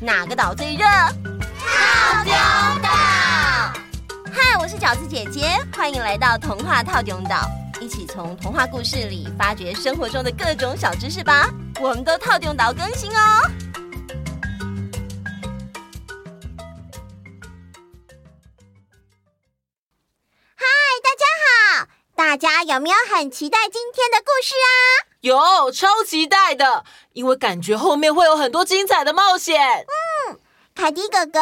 哪个岛最热？套丁岛。嗨，我是饺子姐姐，欢迎来到童话套丁岛，一起从童话故事里发掘生活中的各种小知识吧。我们都套丁岛更新哦。嗨，大家好，大家有没有很期待今天的故事啊？有，超期待的，因为感觉后面会有很多精彩的冒险。嗯。凯迪哥哥，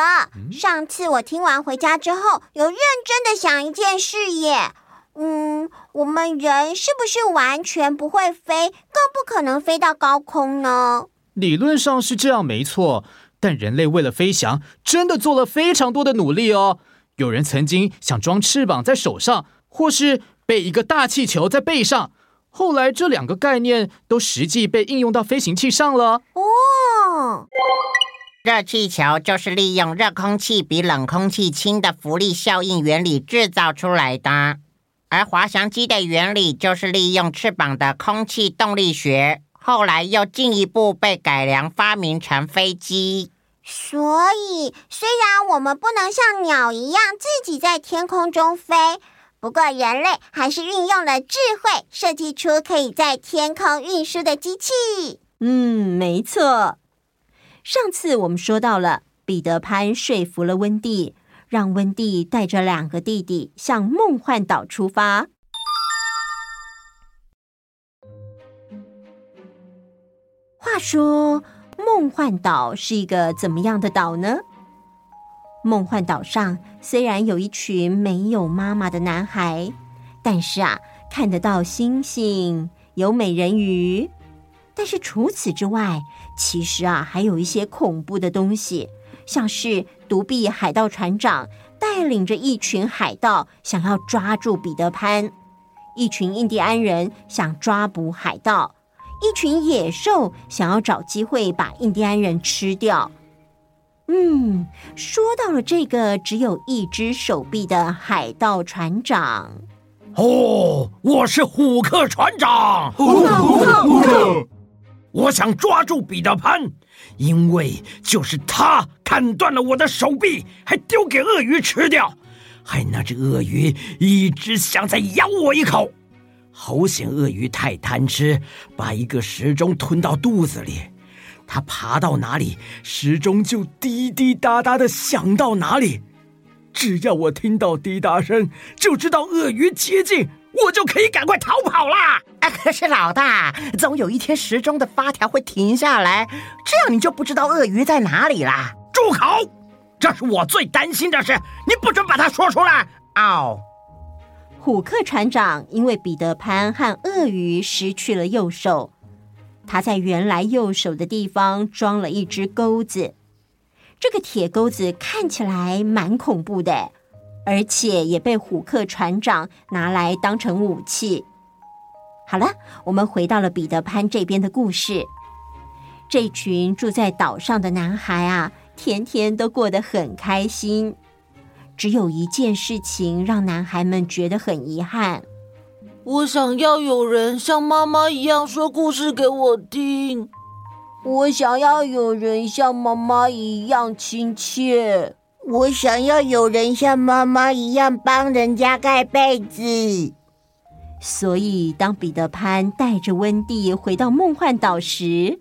上次我听完回家之后，有认真的想一件事耶。嗯，我们人是不是完全不会飞，更不可能飞到高空呢？理论上是这样，没错。但人类为了飞翔，真的做了非常多的努力哦。有人曾经想装翅膀在手上，或是背一个大气球在背上。后来这两个概念都实际被应用到飞行器上了。哦。热气球就是利用热空气比冷空气轻的浮力效应原理制造出来的，而滑翔机的原理就是利用翅膀的空气动力学，后来又进一步被改良发明成飞机。所以，虽然我们不能像鸟一样自己在天空中飞，不过人类还是运用了智慧，设计出可以在天空运输的机器。嗯，没错。上次我们说到了，彼得潘说服了温蒂，让温蒂带着两个弟弟向梦幻岛出发。话说，梦幻岛是一个怎么样的岛呢？梦幻岛上虽然有一群没有妈妈的男孩，但是啊，看得到星星，有美人鱼。但是除此之外，其实啊，还有一些恐怖的东西，像是独臂海盗船长带领着一群海盗想要抓住彼得潘，一群印第安人想抓捕海盗，一群野兽想要找机会把印第安人吃掉。嗯，说到了这个只有一只手臂的海盗船长，哦，我是虎克船长，虎克，虎克，我想抓住彼得潘，因为就是他砍断了我的手臂，还丢给鳄鱼吃掉，还那只鳄鱼一直想再咬我一口。好险，鳄鱼太贪吃，把一个时钟吞到肚子里。它爬到哪里，时钟就滴滴答答的响到哪里。只要我听到滴答声，就知道鳄鱼接近。我就可以赶快逃跑啦！啊，可是老大，总有一天时钟的发条会停下来，这样你就不知道鳄鱼在哪里啦。住口！这是我最担心的事，你不准把它说出来。哦，虎克船长因为彼得潘和鳄鱼失去了右手，他在原来右手的地方装了一只钩子，这个铁钩子看起来蛮恐怖的。而且也被虎克船长拿来当成武器。好了，我们回到了彼得潘这边的故事。这群住在岛上的男孩啊，天天都过得很开心。只有一件事情让男孩们觉得很遗憾。我想要有人像妈妈一样说故事给我听。我想要有人像妈妈一样亲切。我想要有人像妈妈一样帮人家盖被子，所以当彼得潘带着温蒂回到梦幻岛时，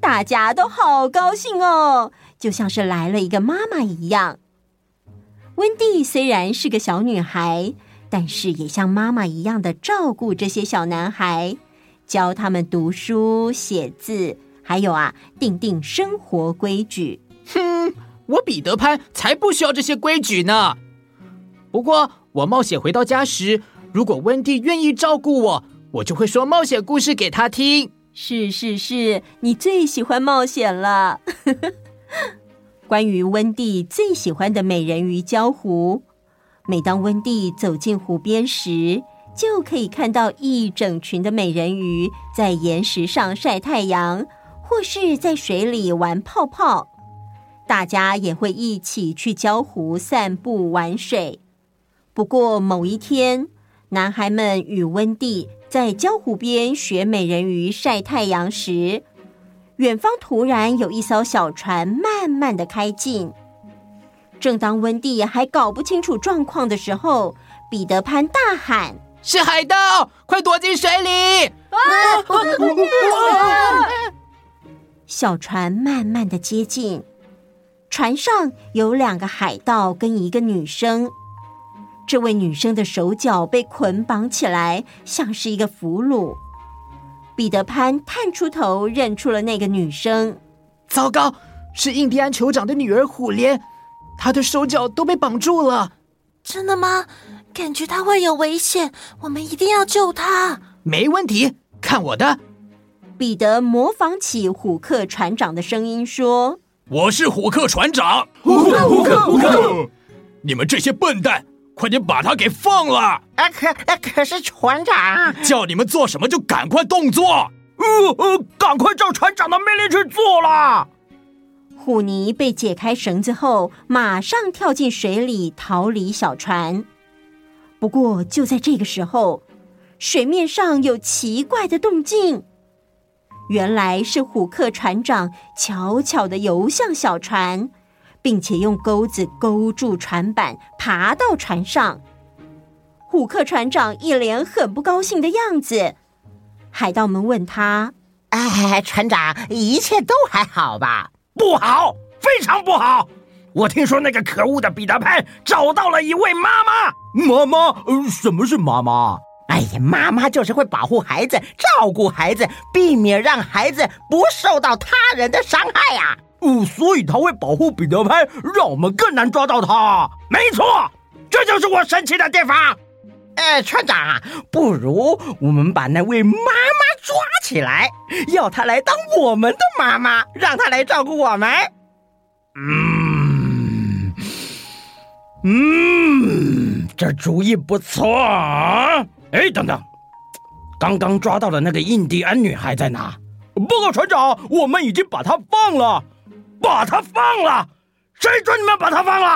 大家都好高兴哦，就像是来了一个妈妈一样。温蒂虽然是个小女孩，但是也像妈妈一样的照顾这些小男孩，教他们读书写字，还有啊，定定生活规矩。哼。我彼得潘才不需要这些规矩呢。不过我冒险回到家时，如果温蒂愿意照顾我，我就会说冒险故事给他听。是是是，你最喜欢冒险了。关于温蒂最喜欢的美人鱼礁湖，每当温蒂走进湖边时，就可以看到一整群的美人鱼在岩石上晒太阳，或是在水里玩泡泡。大家也会一起去礁湖散步玩水。不过某一天，男孩们与温蒂在礁湖边学美人鱼晒太阳时，远方突然有一艘小船慢慢的开进。正当温蒂还搞不清楚状况的时候，彼得潘大喊：“是海盗，快躲进水里！”小船慢慢的接近，船上有两个海盗跟一个女生。这位女生的手脚被捆绑起来，像是一个俘虏。彼得潘探出头，认出了那个女生。糟糕，是印第安酋长的女儿虎莲，她的手脚都被绑住了。真的吗？感觉他会有危险，我们一定要救他。没问题，看我的！彼得模仿起虎克船长的声音说：“我是虎克船长。虎克，虎克，虎克！你们这些笨蛋！”快点把他给放了！啊，可啊可是船长叫你们做什么就赶快动作。呃呃，赶快照船长的命令去做了。虎尼被解开绳子后，马上跳进水里逃离小船。不过就在这个时候，水面上有奇怪的动静。原来是虎克船长悄悄地游向小船。并且用钩子勾住船板，爬到船上。虎克船长一脸很不高兴的样子。海盗们问他：“哎，船长，一切都还好吧？”“不好，非常不好！我听说那个可恶的彼得潘找到了一位妈妈。妈妈？呃，什么是妈妈？哎呀，妈妈就是会保护孩子，照顾孩子，避免让孩子不受到他人的伤害呀。”哦，所以他会保护彼得潘，让我们更难抓到他。没错，这就是我神奇的地方。呃，船长，不如我们把那位妈妈抓起来，要她来当我们的妈妈，让她来照顾我们。嗯嗯，这主意不错啊。哎，等等，刚刚抓到的那个印第安女孩在哪？报告船长，我们已经把她放了。把她放了！谁准你们把她放了？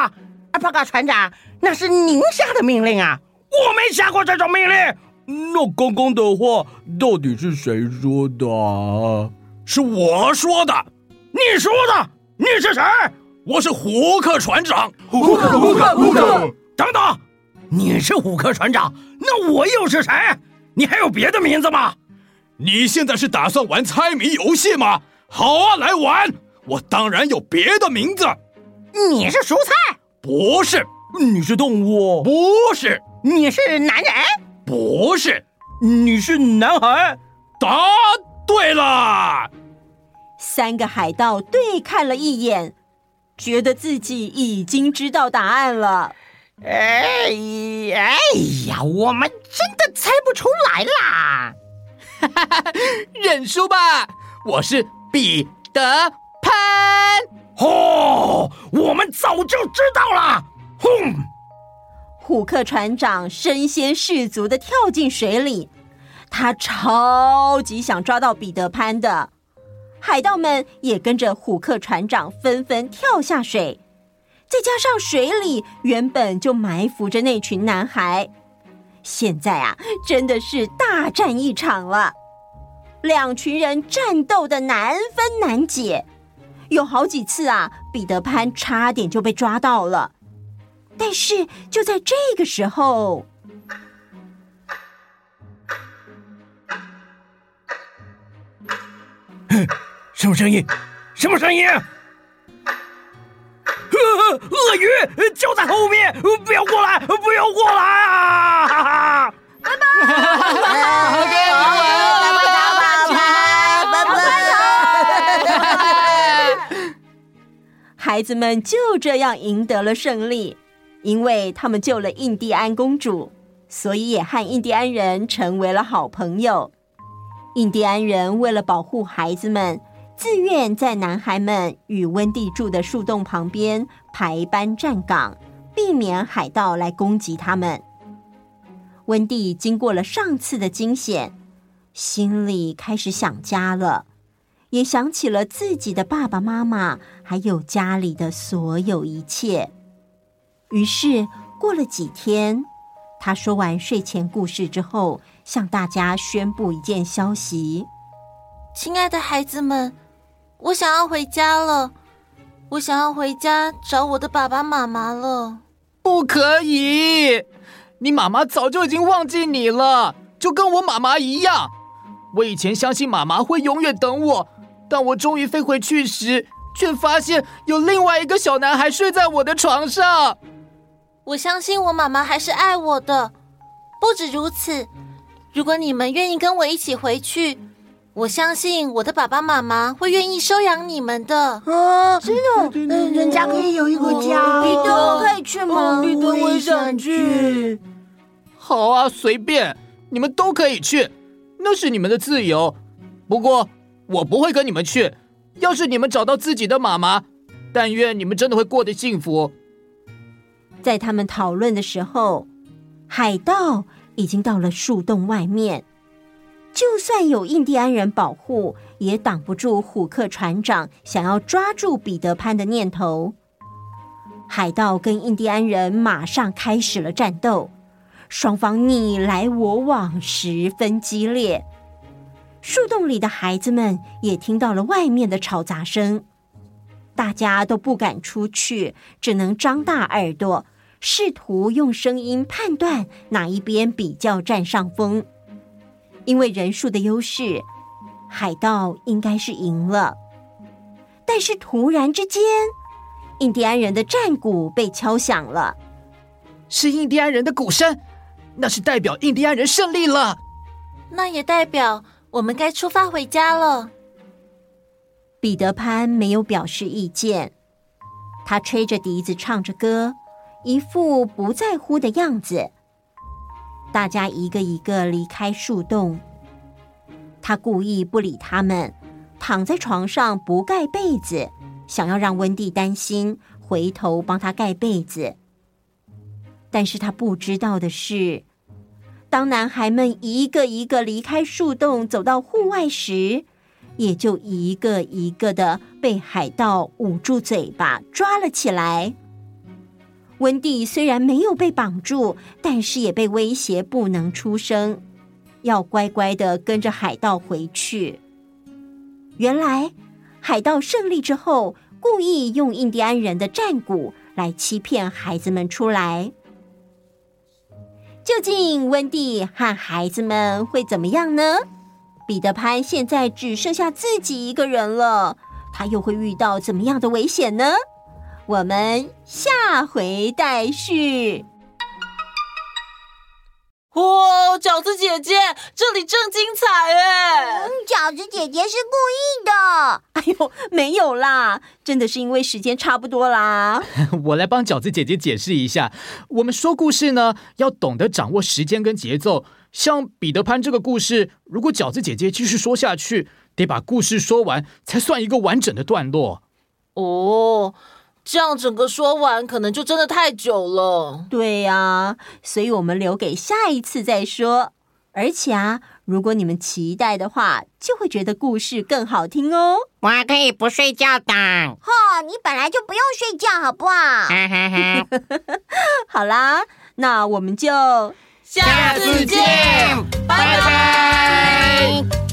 啊，报告船长，那是您下的命令啊！我没下过这种命令。那刚刚的话到底是谁说的？是我说的。你说的？你是谁？我是虎克船长。虎克，虎克，虎克！等等，你是虎克船长，那我又是谁？你还有别的名字吗？你现在是打算玩猜谜游戏吗？好啊，来玩。我当然有别的名字。你是蔬菜？不是。你是动物？不是。你是男人？不是。你是男孩？答对了。三个海盗对看了一眼，觉得自己已经知道答案了。哎哎呀，我们真的猜不出来啦！哈哈哈，认输吧，我是彼得。潘！哦，我们早就知道了。轰！虎克船长身先士卒的跳进水里，他超级想抓到彼得潘的。海盗们也跟着虎克船长纷纷跳下水，再加上水里原本就埋伏着那群男孩，现在啊，真的是大战一场了。两群人战斗的难分难解。有好几次啊，彼得潘差点就被抓到了。但是就在这个时候，什么声音？什么声音？鳄鱼就在后面！不要过来！不要过来啊！哈哈！拜拜！孩子们就这样赢得了胜利，因为他们救了印第安公主，所以也和印第安人成为了好朋友。印第安人为了保护孩子们，自愿在男孩们与温蒂住的树洞旁边排班站岗，避免海盗来攻击他们。温蒂经过了上次的惊险，心里开始想家了。也想起了自己的爸爸妈妈，还有家里的所有一切。于是过了几天，他说完睡前故事之后，向大家宣布一件消息：“亲爱的孩子们，我想要回家了，我想要回家找我的爸爸妈妈了。不可以，你妈妈早就已经忘记你了，就跟我妈妈一样。我以前相信妈妈会永远等我，但我终于飞回去时，却发现有另外一个小男孩睡在我的床上。我相信我妈妈还是爱我的。不止如此，如果你们愿意跟我一起回去，我相信我的爸爸妈妈会愿意收养你们的。啊，真的？嗯，人家可以有一个家。彼得可以去吗？彼得，我也想去。好啊，随便，你们都可以去，那是你们的自由。不过我不会跟你们去。要是你们找到自己的妈妈，但愿你们真的会过得幸福。在他们讨论的时候，海盗已经到了树洞外面。就算有印第安人保护，也挡不住虎克船长想要抓住彼得潘的念头。海盗跟印第安人马上开始了战斗，双方你来我往，十分激烈。树洞里的孩子们也听到了外面的吵杂声，大家都不敢出去，只能张大耳朵。试图用声音判断哪一边比较占上风，因为人数的优势，海盗应该是赢了。但是突然之间，印第安人的战鼓被敲响了，是印第安人的鼓声，那是代表印第安人胜利了。那也代表我们该出发回家了。彼得潘没有表示意见，他吹着笛子唱着歌。一副不在乎的样子，大家一个一个离开树洞。他故意不理他们，躺在床上不盖被子，想要让温蒂担心，回头帮他盖被子。但是他不知道的是，当男孩们一个一个离开树洞，走到户外时，也就一个一个的被海盗捂住嘴巴，抓了起来。温蒂虽然没有被绑住，但是也被威胁不能出声，要乖乖的跟着海盗回去。原来海盗胜利之后，故意用印第安人的战鼓来欺骗孩子们出来。究竟温蒂和孩子们会怎么样呢？彼得潘现在只剩下自己一个人了，他又会遇到怎么样的危险呢？我们下回待续。哇，饺子姐姐，这里正精彩哎！嗯，饺子姐姐是故意的。哎呦，没有啦，真的是因为时间差不多啦。我来帮饺子姐姐解释一下，我们说故事呢，要懂得掌握时间跟节奏。像彼得潘这个故事，如果饺子姐姐继续说下去，得把故事说完才算一个完整的段落。哦。这样整个说完，可能就真的太久了。对呀，所以我们留给下一次再说。而且啊，如果你们期待的话，就会觉得故事更好听哦。我还可以不睡觉的。哈，你本来就不用睡觉，好不好？哈哈哈。好啦，那我们就下次见，拜拜。